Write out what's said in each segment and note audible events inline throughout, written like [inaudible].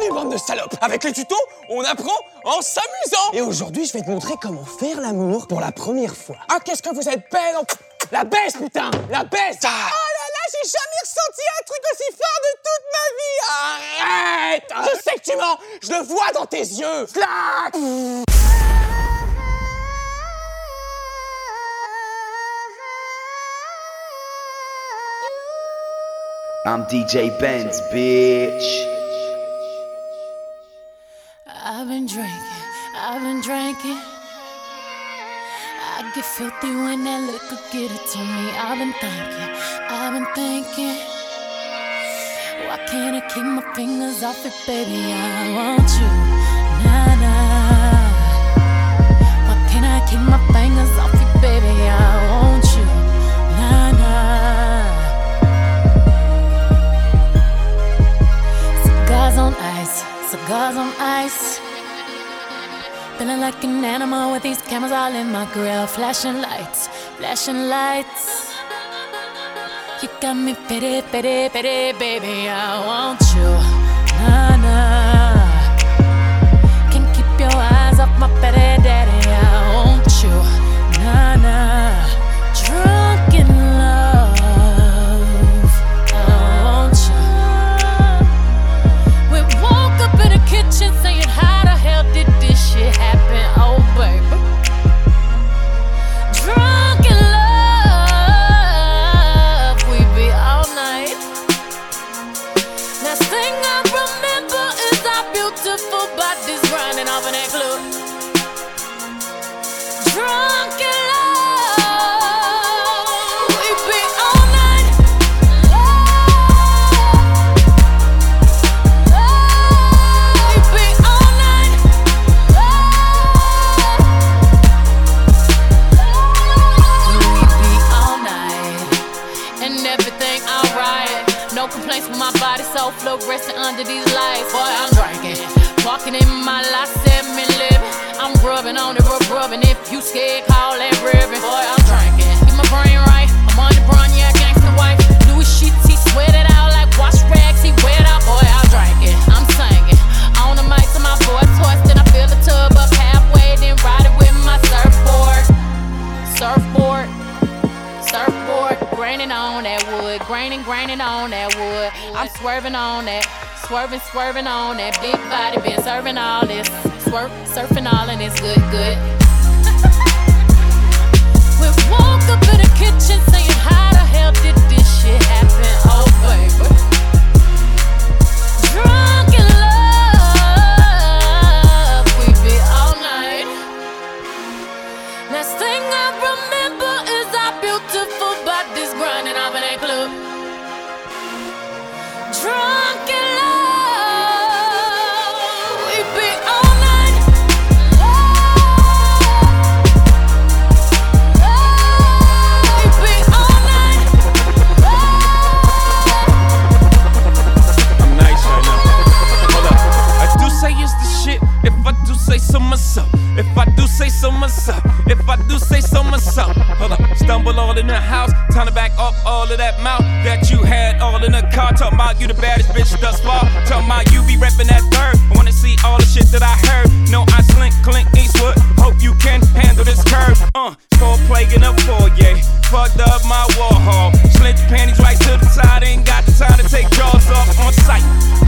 Salut bande de salopes. Avec les tutos, on apprend en s'amusant. Et aujourd'hui, je vais te montrer comment faire l'amour pour la première fois. Ah, qu'est-ce que vous êtes belle en- La baisse, putain La baisse. Oh là là, j'ai jamais ressenti un truc aussi fort de toute ma vie. Arrête. Je sais que tu mens. Je le vois dans tes yeux. Slack I'm DJ Benz, bitch. I've been drinking, I've been drinking. I get filthy when that liquor get it to me. I've been thinking, I've been thinking. Why can't I keep my fingers off it, baby? I want you, nah nah. Why can't I keep my fingers off it, baby? I want you, nah nah. Cigars on ice, cigars on ice. Feeling like an animal with these cameras all in my grill. Flashing lights, flashing lights. You got me pity, pity, pity, baby. I want you. Nah, nah. Can't keep your eyes off my petty daddy. Scared, call that ribbon. Boy, I'm drinking, get my brain right. I'm on the brown, yeah, gangsta wife. Louis sheets, he sweat it out like wash rags. He wet out, boy, I'm drinking, I'm singing. On the mic to my voice hoarse, then I fill the tub up halfway, then ride it with my surfboard. Surfboard, surfboard, graining on that wood, graining, graining on that wood. I'm swerving on that, swerving, swerving on that big body, been serving all this, swerve, surfing all and it's good, good. So myself. If I do say so myself. If I do say so myself. Hold up. Stumble all in the house. Time to back up all of that mouth that you had all in the car. Talking about you the baddest bitch thus far. Talking about you be reppin' that third. I wanna see all the shit that I heard. No, I slink, clink, Eastwood. Hope you can handle this curve. Uh, four plague in a foyer. Fucked up my wall hall. Slint your panties right to the side. Ain't got the time to take jaws off on sight.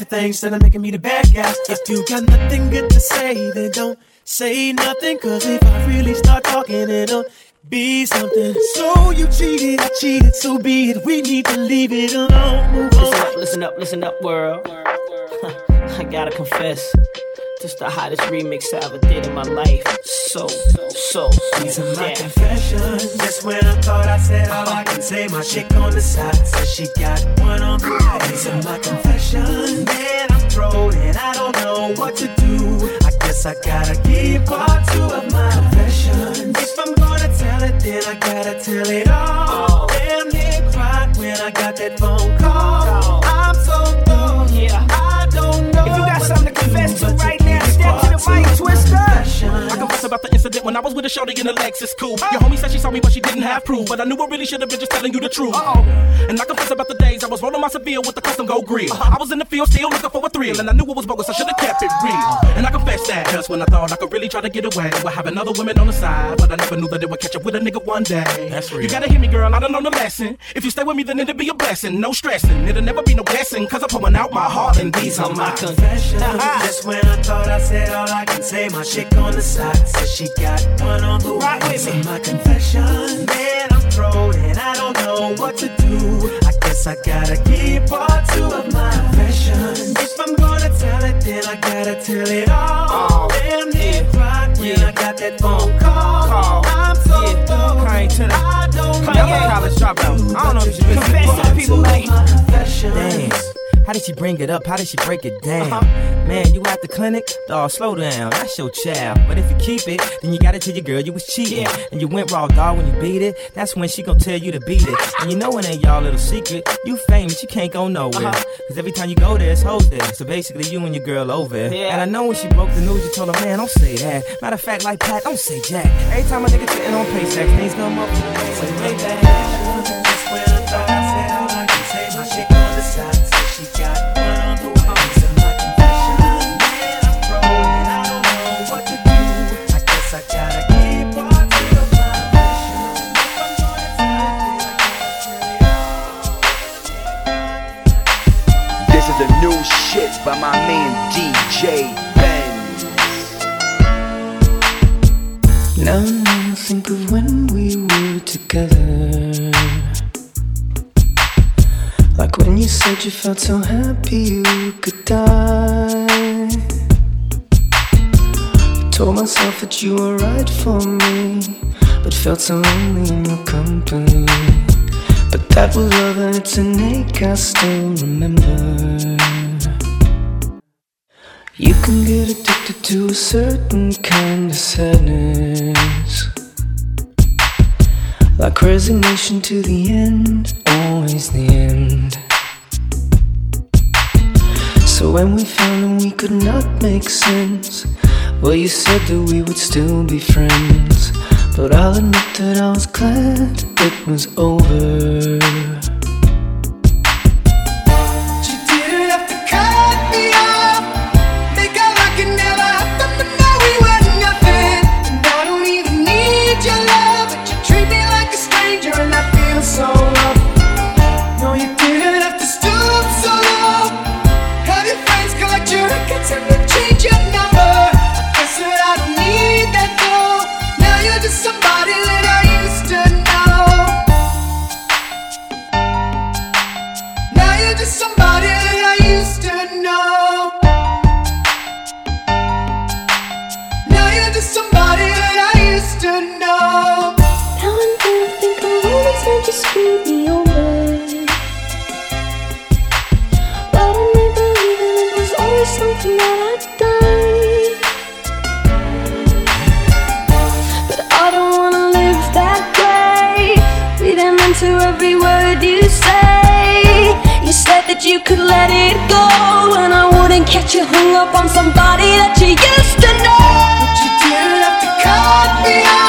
Everything instead of making me the bad guy. If you got nothing good to say, then don't say nothing. Cause if I really start talking, it'll be something. So you cheated, I cheated, so be it. We need to leave it alone. Move Listen on. up, listen up, listen up, world. [laughs] I gotta confess, this the hottest remix I ever did in my life. So, so, These are my yeah. confessions. Just when I thought I said all I can say, my chick on the side says she got one on right. These are my confessions. Man, I'm thrown and I don't know what to do. I guess I gotta keep part two of my confessions. If I'm gonna tell it, then I gotta tell it all. Damn near cried when I got that phone call. I'm so thrown. Yeah. I don't know. If you got something to confess to right mic, Twista. My confessions. I confess about the incident when I was with a shorty in a Lexus cool. Your homie said she saw me, but she didn't have proof. But I knew I really should have been just telling you the truth. Uh-oh. And I confess about the days I was rolling my Seville with the custom gold grill. Uh-huh. I was in the field still looking for a thrill, and I knew it was bogus. I should have kept it real. Uh-huh. And I confess that just when I thought I could really try to get away with having other women on the side, but I never knew that it would catch up with a nigga one day. That's real. You gotta hear me, girl. I don't know the lesson. If you stay with me, then it'll be a blessing. No stressing. It'll never be no guessing, cause I'm pouring out my heart, and these are my confessions. Just when I thought I said all I can say, my chick on the side says she got one on the right. with So my confession, man, I'm thrown and I don't know what to do. I guess I gotta keep part two of my confessions. If I'm gonna tell it, then I gotta tell it all. Damn near cried when Yeah. I got that phone call. Call. I'm so Yeah. thrown. To I don't Kanye. know. College dropout. I don't know if you Confess to people, man. My confessions. Damn. How did she bring it up? How did she break it down? Uh-huh. Man, you at the clinic? Dawg, slow down. That's your child. But if you keep it, then you got it to tell your girl you was cheating. Yeah. And you went raw dog when you beat it. That's when she gon' tell you to beat it. And you know it ain't y'all little secret. You famous, you can't go nowhere. Uh-huh. Cause every time you go there, it's hoes there. So basically, you and your girl over. Yeah. And I know when she broke the news, you told her, man, don't say that. Matter of fact, like Pat, don't say Jack. Every time a nigga sitting on paychecks, things come up. Say, you felt so happy you could die. I told myself that you were right for me, but felt so lonely in your company. But that was love and it's an ache I still remember. You can get addicted to a certain kind of sadness. Like resignation to the end, always the end. So when we found that we could not make sense, well, you said that we would still be friends. But I'll admit that I was glad it was over. Catch you hung up on somebody that you used to know. But you didn't have to cut me off.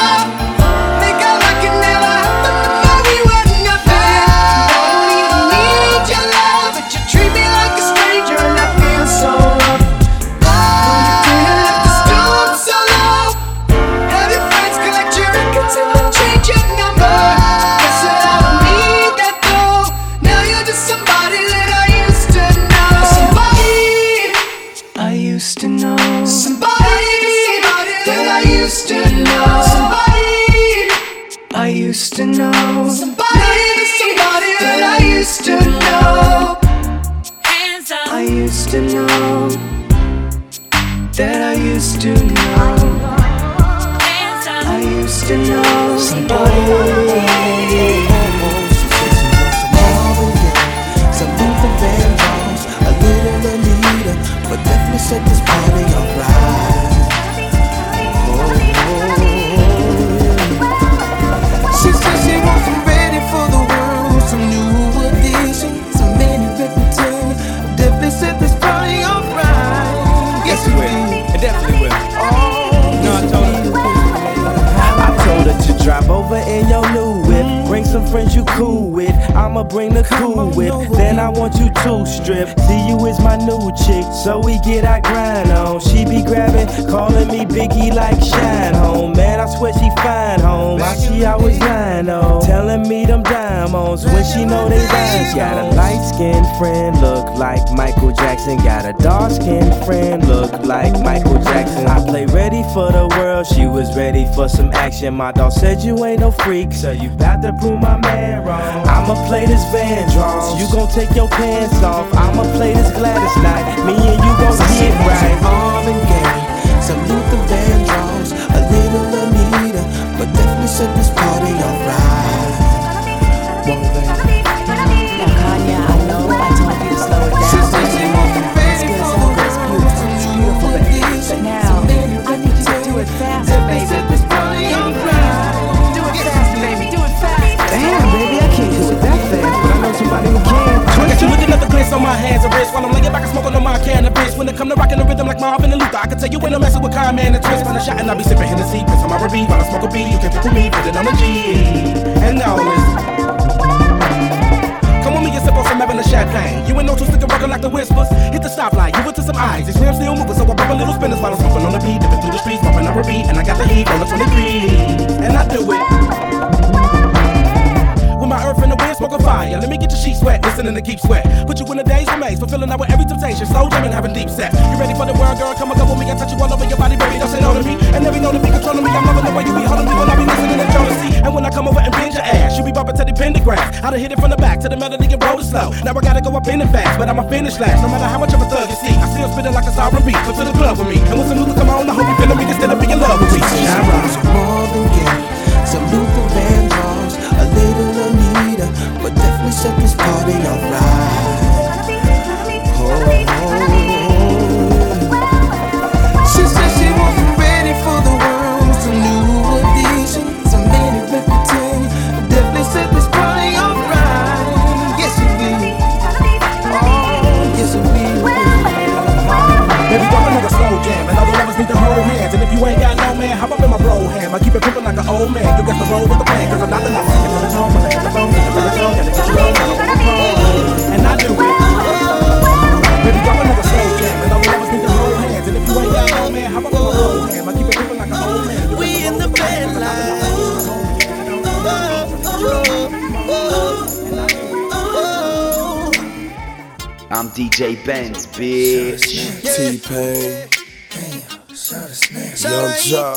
In your new whip. Bring some friends you cool with. I'ma bring the cool whip. Then I want you to strip. See you is my new chick. So we get our grind on. She be grabbing, calling me Biggie like Shine Home. Man, I swear she fine home. Why she always lying on? Telling me them diamonds when she know they rhymes. She got a light skinned friend, look like Michael Jackson. Got a dark skinned friend, look like Michael Jackson. I play ready for the world, she was ready for some action. My dog said you ain't no freak, so you bout to prove my man wrong. I'ma play this Van Vandross, you gon' take your pants off. I'ma play this Gladys Knight, me and you gon' get right. Marvin Gaye, some Luther Vandross, a little Anita, but definitely set this party Kanye, I know I told you to slow it down. beautiful, it's beautiful. But now, I need you to do it faster, baby. On my hands and wrists while I'm laying back and smoking on my cannabis. When it come to rocking the rhythm like Marvin and Luther, I can tell you when I'm messing with Kyle, man, and twist. Find a shot and I'll be sipping Hennessy, piss on my R&B while I smoke a beat. You can pick with me, put it on the G. And now. Come with me and sip on some Evan champagne. You ain't no two sticking rockin' like the whispers. Hit the stoplight, you to some eyes. These rims still moving, so I pop a little spinners while I'm smoking on the beat. Dipping through the streets, bumping up a beat, and I got the heat on the 23. And I do it. Earth and the wind, smoking fire. Let me get your sheets wet, listening to keep sweat. Put you in a daze remains, fulfilling out with every temptation. Slow jamming, having deep sex. You ready for the world, girl? Come and go with me. I touch you all over your body, baby. Don't say no to me. And every know to be controlling me. I'm loving the way you be holding me when I be listening to Jodeci. And when I come over and bend your ass, you be bumping to the pentagram. I done hit it from the back to the melody and roll it slow. Now I gotta go up in it fast, but I'ma finish last. No matter how much of a thug you see, I still spit it like a sovereign beat. Come to the club with me. And when some music come on, I hope you feeling me instead of being DJ Benz, bitch. T-Pain, Yung Joc,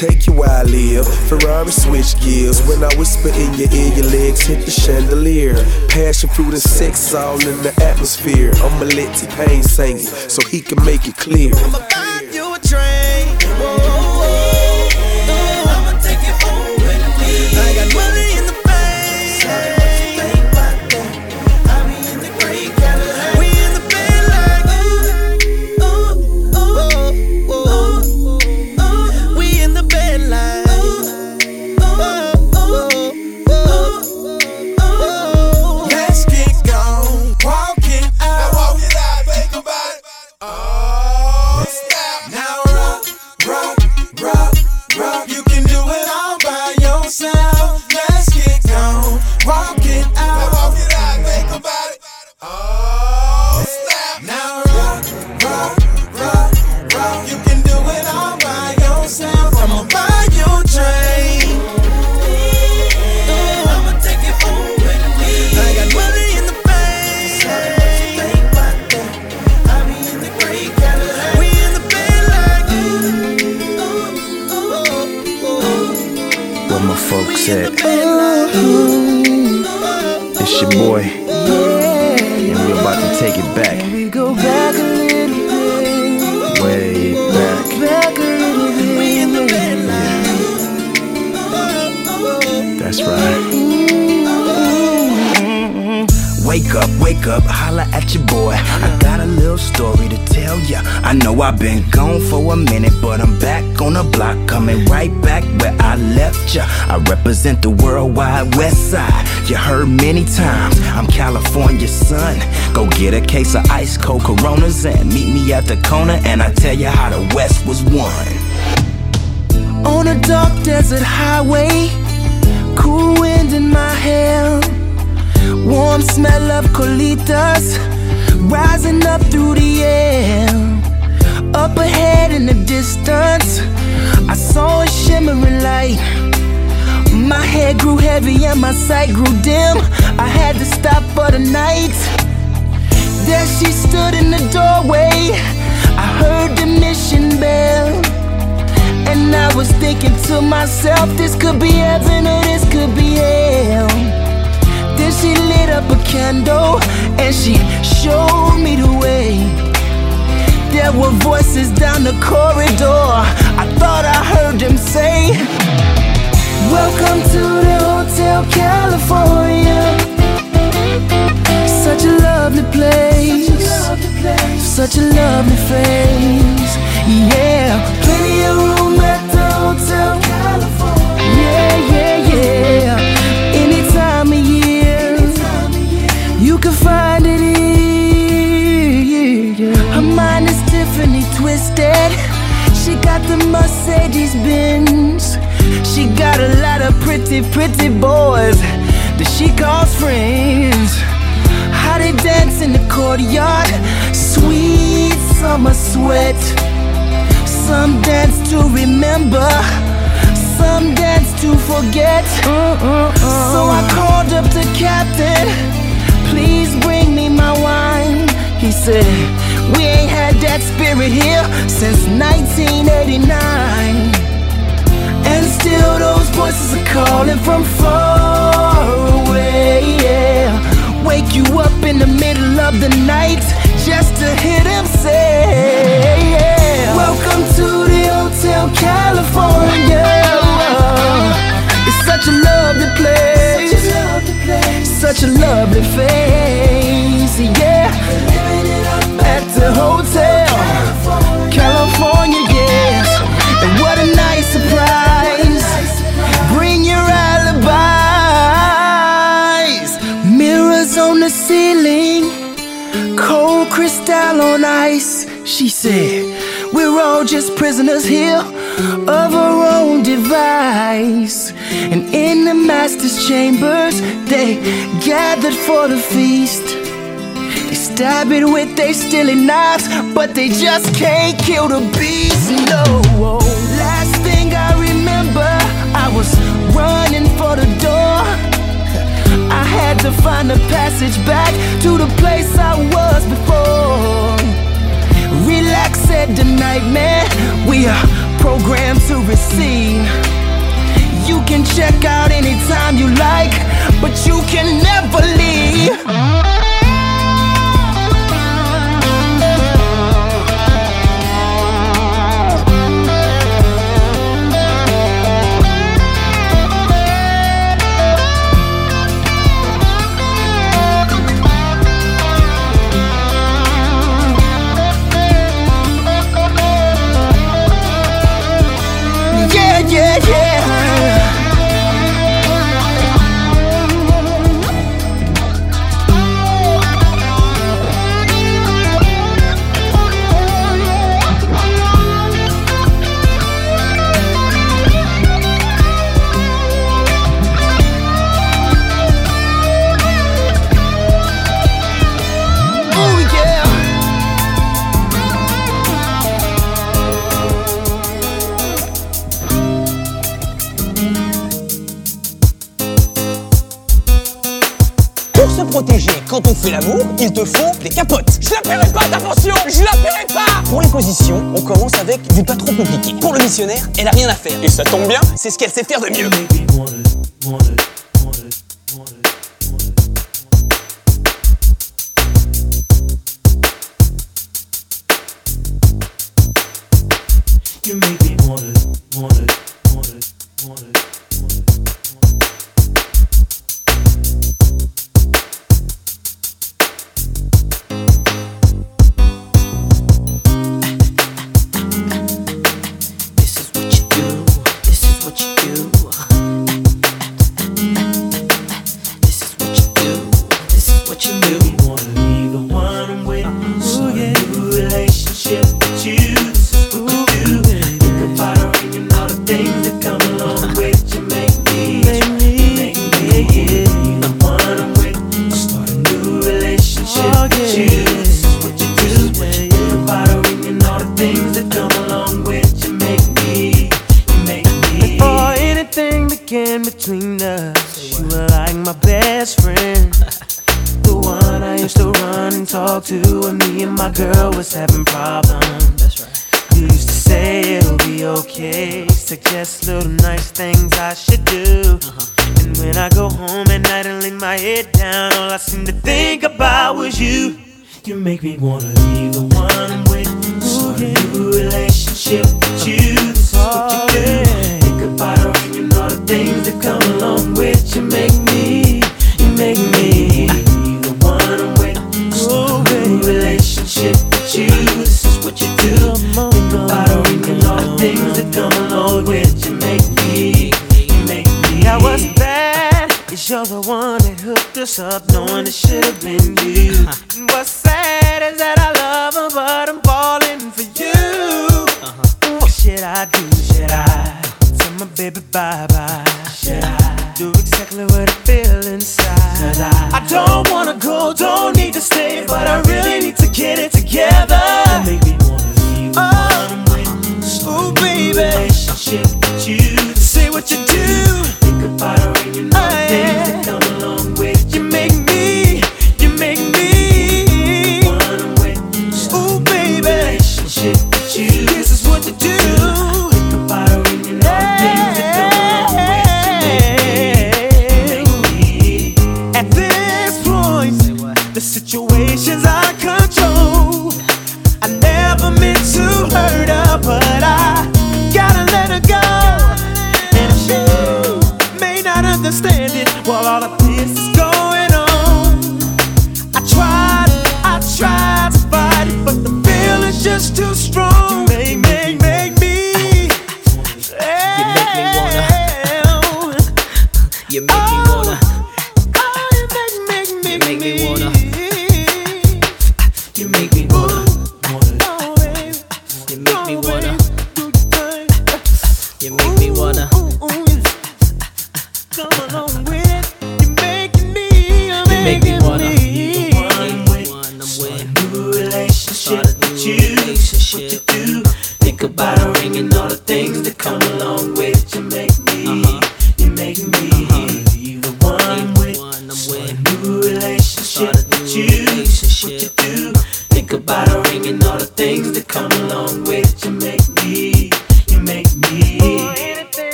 take you where I live. Ferrari switch gears. When I whisper in your ear, your legs hit the chandelier. Passion fruit and sex all in the atmosphere. I'ma let T-Pain sing it so he can make it clear. Represent the worldwide west side. You heard many times, I'm California's son. Go get a case of ice cold coronas and meet me at the corner, and I tell you how the west was won. On a dark desert highway, cool wind in my hair, warm smell of colitas rising up through the air. Up ahead in the distance, I saw a shimmering light. My head grew heavy and my sight grew dim. I had to stop for the night. There she stood in the doorway. I heard the mission bell. And I was thinking to myself, this could be heaven or this could be hell. Then she lit up a candle and she showed me the way. There were voices down the corridor. I thought I heard them say, Welcome to the Hotel California. Such a lovely place. Such a lovely face. Yeah, plenty of room at the Hotel California. Yeah, yeah, yeah. Any time of year, you can find it here. Her mind is Tiffany twisted. She got the Mercedes Benz. She got a lot of pretty, pretty boys that she calls friends. How they dance in the courtyard, sweet summer sweat. Some dance to remember, some dance to forget. So I called up the captain, please bring me my wine. He said, We ain't had that spirit here since 1989 still those voices are calling from far away yeah. Wake you up in the middle of the night Just to hear them say yeah. Welcome to the Hotel California. It's such a lovely place. Such a lovely face Yeah. At the Hotel. California, yes. And what a nice surprise. just prisoners here of our own device. And in the master's chambers, they gathered for the feast. They stab it with their stealing knives, but they just can't kill the beast. No. Oh, last thing I remember, I was running for the door. I had to find a passage back to the place I was before said tonight, we are programmed to receive. You can check out anytime you like, but you can never leave. il te faut des capotes. Je la paierai pas, attention Je la paierai pas Pour les positions, on commence avec du pas trop compliqué. Pour le missionnaire, elle a rien à faire. Et ça tombe bien, c'est ce qu'elle sait faire de mieux. don't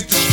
get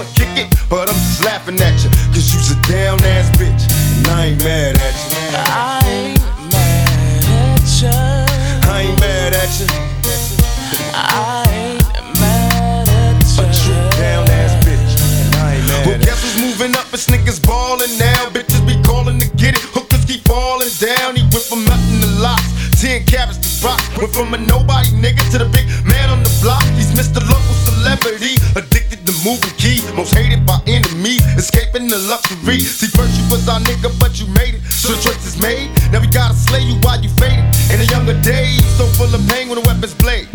wanna kick it, but I'm just at you. Cause you's a down ass bitch, and I ain't mad at you. I ain't mad at you. I ain't mad at you. I ain't mad at you. A trick down ass bitch, and I ain't mad well, at guess who's moving up? It's niggas ballin' now. Bitches be calling to get it. Hookers keep falling down. He went from nothing to lots. 10 carats to rock. Went from a nobody nigga to the big man on the block. He's Mr. Local Celebrity key, most hated by enemy, escaping the luxury. See, first you was our nigga, but you made it. So the choice is made. Now we gotta slay you while you faded. In the younger days, so full of pain when the weapons blade.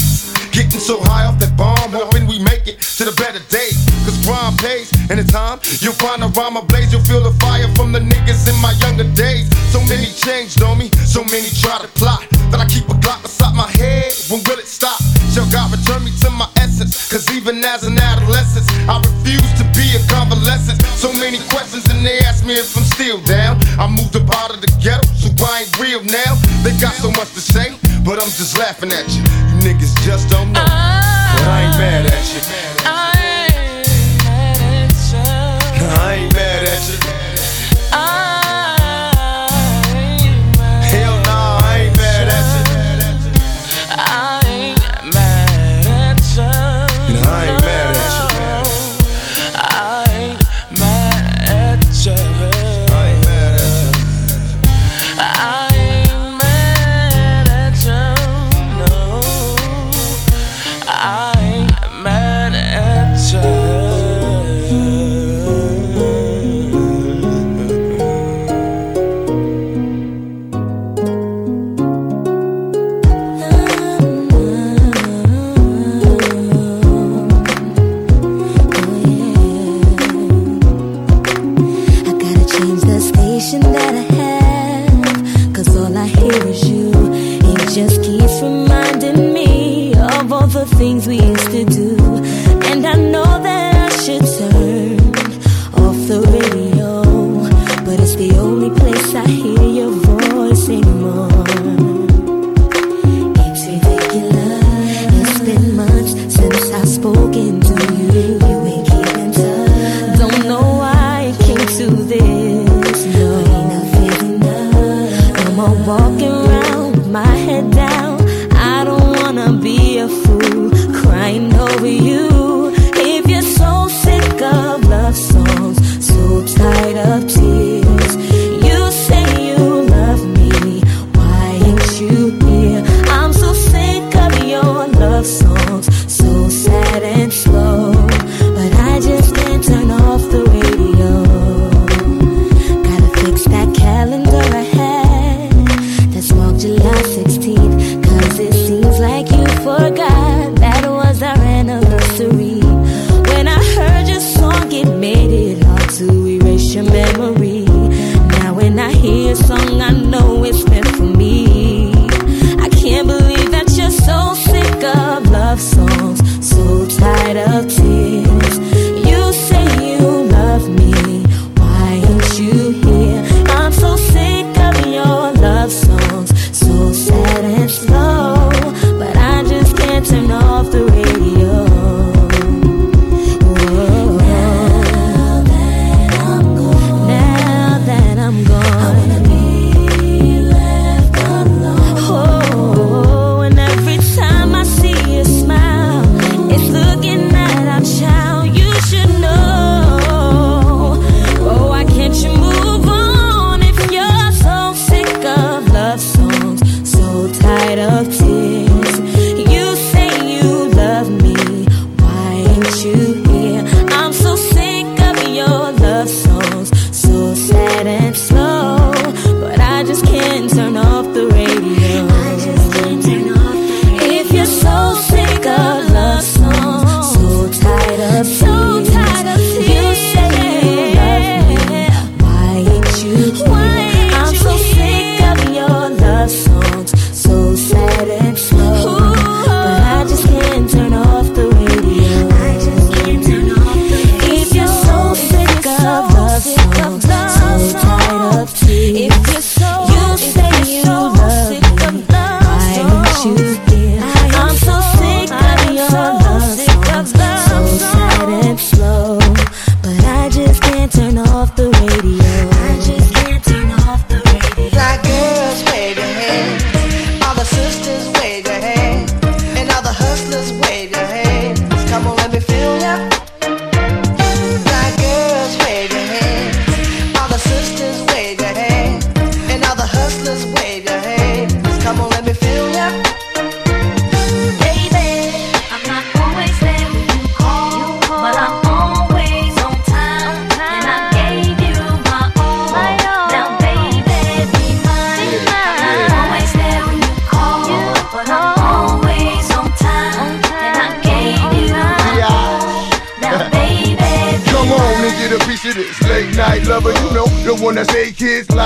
Getting so high off that bomb, hoping we make it to the better day. Cause crime pays, and in time, you'll find a rhyme ablaze. You'll feel the fire from the niggas in my younger days. So many changed on me, so many try to plot. That I keep a clock my head, when will it stop? Shall God return me to my essence? Cause even as an adolescent, I refuse to be a convalescent. So many questions, and they ask me if I'm still down. I moved up out of the ghetto, so I ain't real now. They got so much to say, but I'm just laughing at you. You niggas just don't know. I, but I ain't mad at you. I ain't mad at you. I ain't mad at you.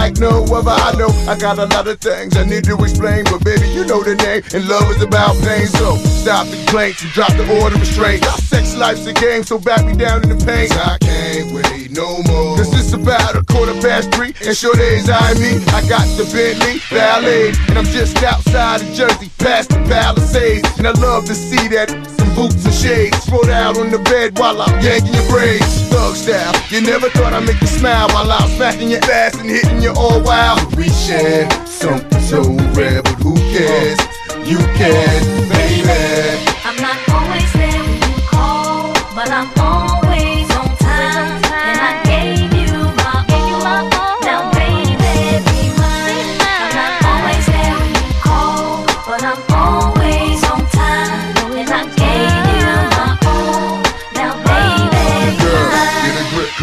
Like no other. I know I got a lot of things I need to explain, but baby, you know the name. And love is about pain. So stop the complaints and drop the order of restraint. Sex life's a game, so back me down in the pain. I can't wait no more. Cause it's about a quarter past three, and sure days I me. I got the Bentley Ballet, and I'm just outside of Jersey, past the Palisades. And I love to see that some boots and shades. Spread out on the bed while I'm yanking your braids. Thug style. You never thought I'd make you smile while I'm smacking your ass and hitting you all wild. We share something so rare, but who cares? You can, baby.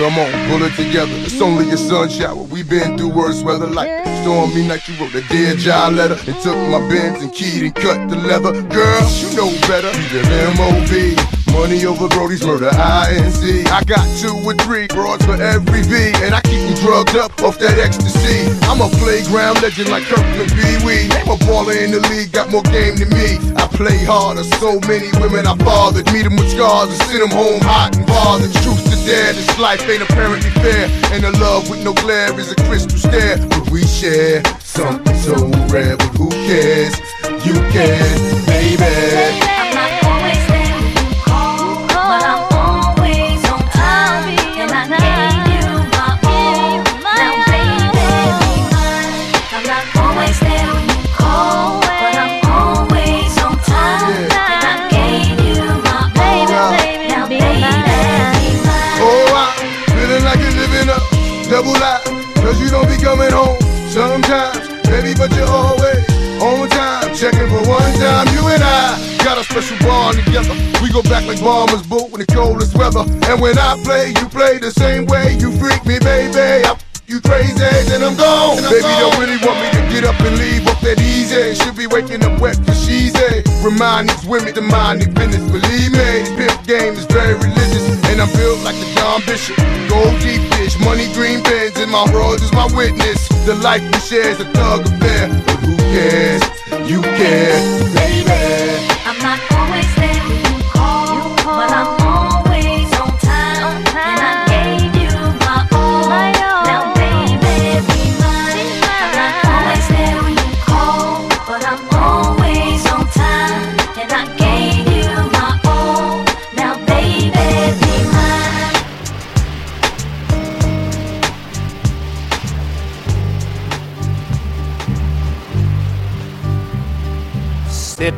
Come on, pull it together. It's only a sun shower. We been through worse weather like stormy night. You wrote a dear job letter and took my bins and keyed and cut the leather. Girl, you know better. You the M.O.B. Money over Brody's murder, INC. I got two or three broads for every V, and I keep them drugged up off that ecstasy. I'm a playground legend like Kirkland Pee Wee. Name a baller in the league, got more game than me. I play harder, so many women I fathered. Meet them with scars and send them home hot and bothered. Truth to dare, this life ain't apparently fair. And a love with no glare is a crystal stare. But we share something so rare, but who cares? You can, baby. I'm double lie. Cause you don't be coming home sometimes, baby, but you're always on time. Checking for one time, you and I got a special bond together. We go back like bombers boat in the coldest weather. And when I play, you play the same way. You freak me, baby. I you crazy, then I'm gone. and I'm baby, gone. don't really want me to get up and leave up that easy. Should be waking up wet, cause she's a Remind these women to mind their business. Believe me, pimp game is very religious. And I'm built like the Don Bishop. Gold deep dish, money green pens, and my bros is my witness. The life we share is a thug affair. But who cares? You care, baby. I'm not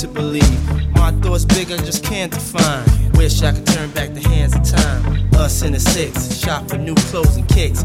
To believe. My thoughts big, I just can't define. Wish I could turn back the hands of time. Us in the six, shop for new clothes and kicks.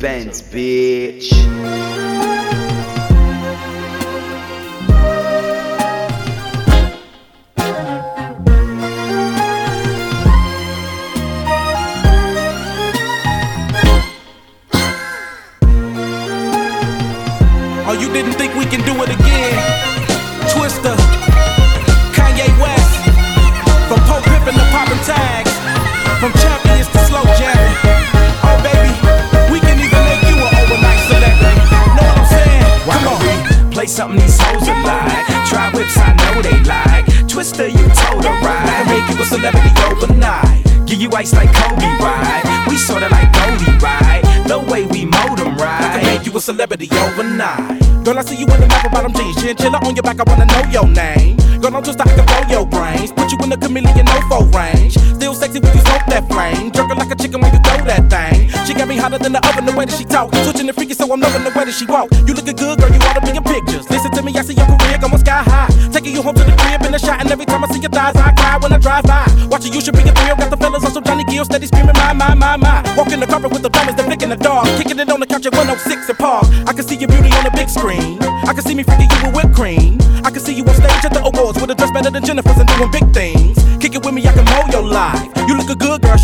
Benz, bitch. She walk. You looking good, girl, you ought to be in pictures. Listen to me, I see your career going sky high. Taking you home to the crib in the shot, and every time I see your thighs, I cry when I drive by. Watching you should be a thrill. Got the fellas on some Johnny Gill, steady screaming, my, my, my, my. Walking the carpet with the thumbs, they flicking the dog. Kicking it on the couch at 106 and Park. I can see your beauty on the big screen. I can see me freaking you with whipped cream. I can see you on stage at the awards with a dress better than Jennifer's and doing big things. Kick it with me, I can mold your life. You look a good girl.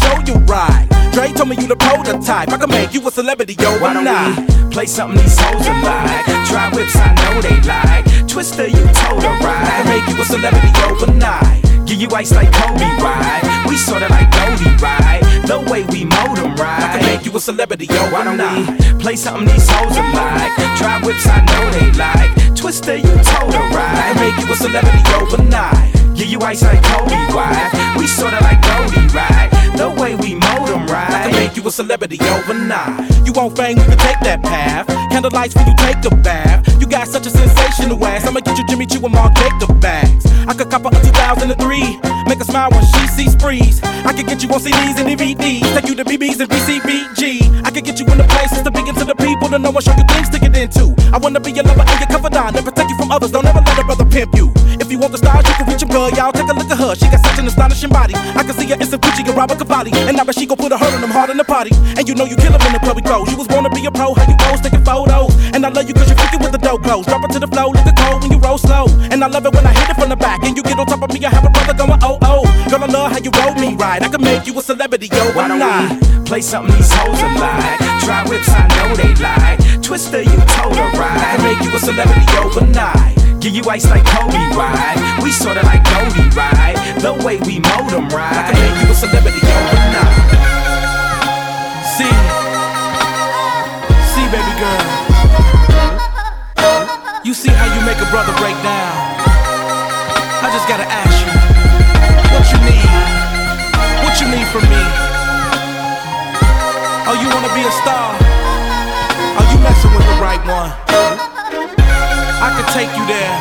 Dre told me you the prototype. I can make you a celebrity yo. Why don't we play something these hoes are like? Try whips, I know they like. Twista, you told her I right. can make you a celebrity overnight. Give you ice like Kobe, right? We sorta like Goldie, right? The way we mold 'em, I right? can make you a celebrity yo. Why don't we play something these hoes are like? Try whips, I know they like. Twista, you told her I can right. make you a celebrity overnight. Give you ice like Kobe, right? We sorta like Goldie, right? The way we mold 'em, I can right? make you a celebrity overnight. You want fame, we can take that path. Candlelights when you take a bath. You got such a sensational ass. I'ma get you Jimmy Choo and Marc Jacob bags. I could cop her a 2003. Make her smile when she sees sprees. I could get you on CDs and DVDs. Take you to BBs and BCBG. I could get you in the to know show you things to get into. I wanna be your lover and your confidant. And protect you from others. Don't ever let a brother pimp you. If you want the stars, you can reach them, girl. Y'all take a look at her. She got such an astonishing body. I can see her in some Gucci and Roberto Cavalli. And now that she gon' put a hurt on them hard in the party. And you know you kill 'em in the club we go. You was born to be a pro, how you pose, taking photos. And I love you cause you freaking with the dope clothes. Drop it to the flow, look cold when you roll slow. And I love it when I hit it from the back. And you get on top of me, I have a brother going oh oh. Girl, I love how you roll me right. I can make you a celebrity, yo, Why I'm don't we play something these hoes are like? Dry whips, I know they lie. Twista, you told right. I make you a celebrity overnight. Give you ice like Kobe, ride. We sorta like Goldie, ride. The way we mold them, right? I can make you a celebrity overnight. See, see, baby girl. You see how you make a brother break down. I just gotta ask be a star? Are you messing with the right one? I can take you there.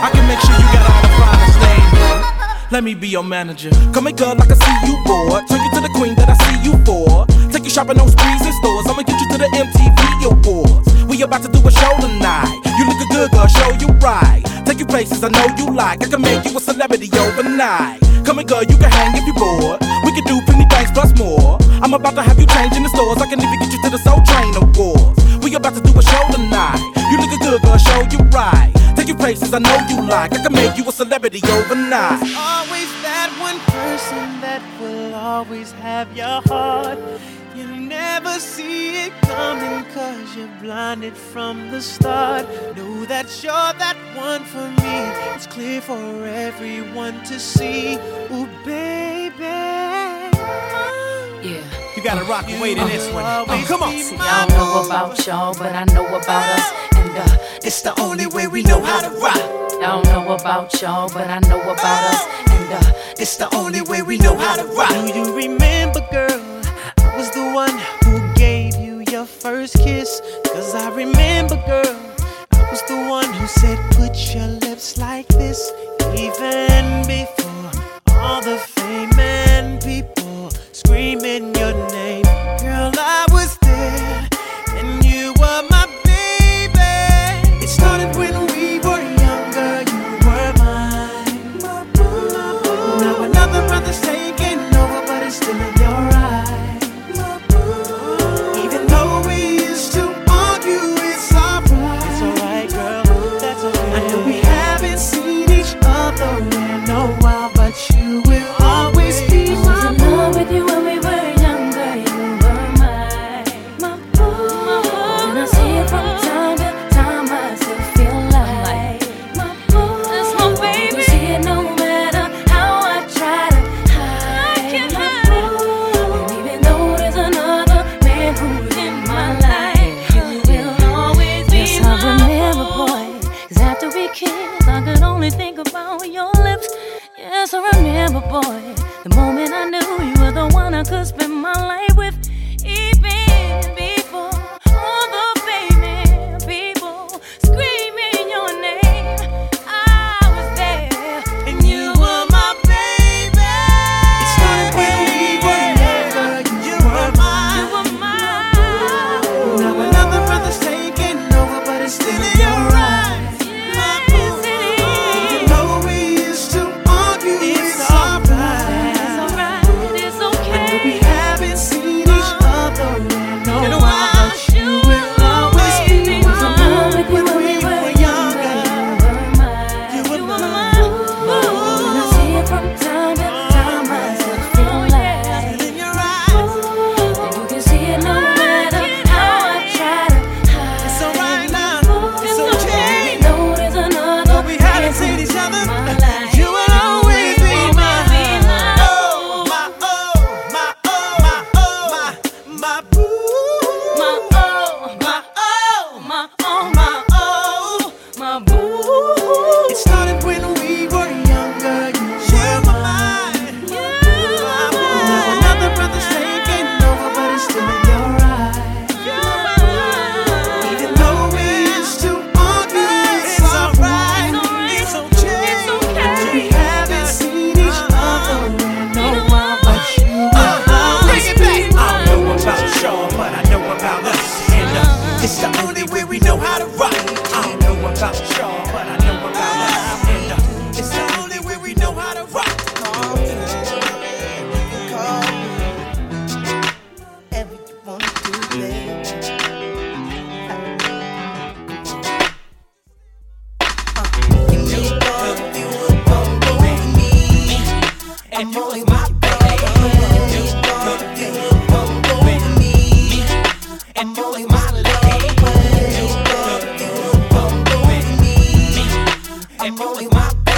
I can make sure you got all the finest things. Let me be your manager. Come here, girl, I can see you bored. Turn you to the queen that I see you for. Take you shopping on sprees and stores. I'ma get you to the MTV Awards. We about to do a show tonight. You lookin' good, girl, show you right. Take you places I know you like. I can make you a celebrity overnight. Come and girl, you can hang if you're bored. We can do plenty things plus more. I'm about to have you change in the stores. I can even get you to the Soul Train Awards. We about to do a show tonight. You lookin' good, girl, show you right. Take you places I know you like. I can make you a celebrity overnight. always that one person that will always have your heart. You never see it coming cause you're blinded from the start. Know that you're that one for me. It's clear for everyone to see. Ooh, baby. Yeah. You gotta rock and wait in this one. Oh, come on. See, I don't know about y'all, but I know about us. And uh, it's the only way we know how to rock. I don't know about y'all, but I know about us. And uh, it's the only way we know how to rock. Do you remember, girl? First kiss. Cause I remember, girl. I was the one who said, put your lips like this. Even before all the fame and people screaming could spend my life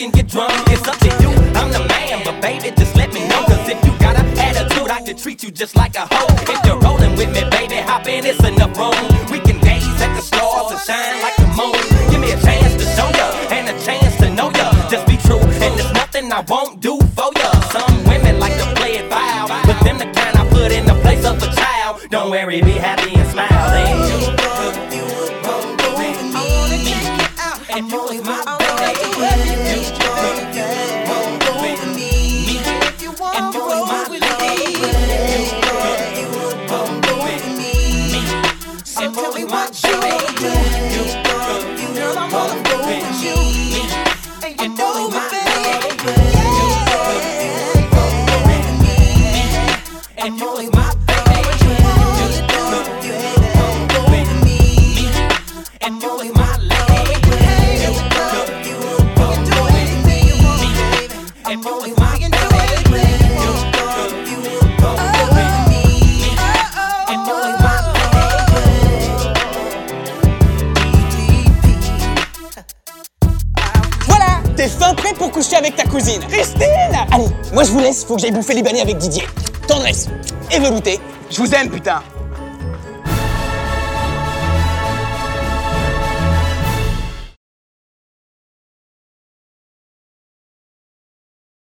can get drunk. faut que j'aille bouffer libanais avec Didier. Tendresse et velouté. Je vous aime, putain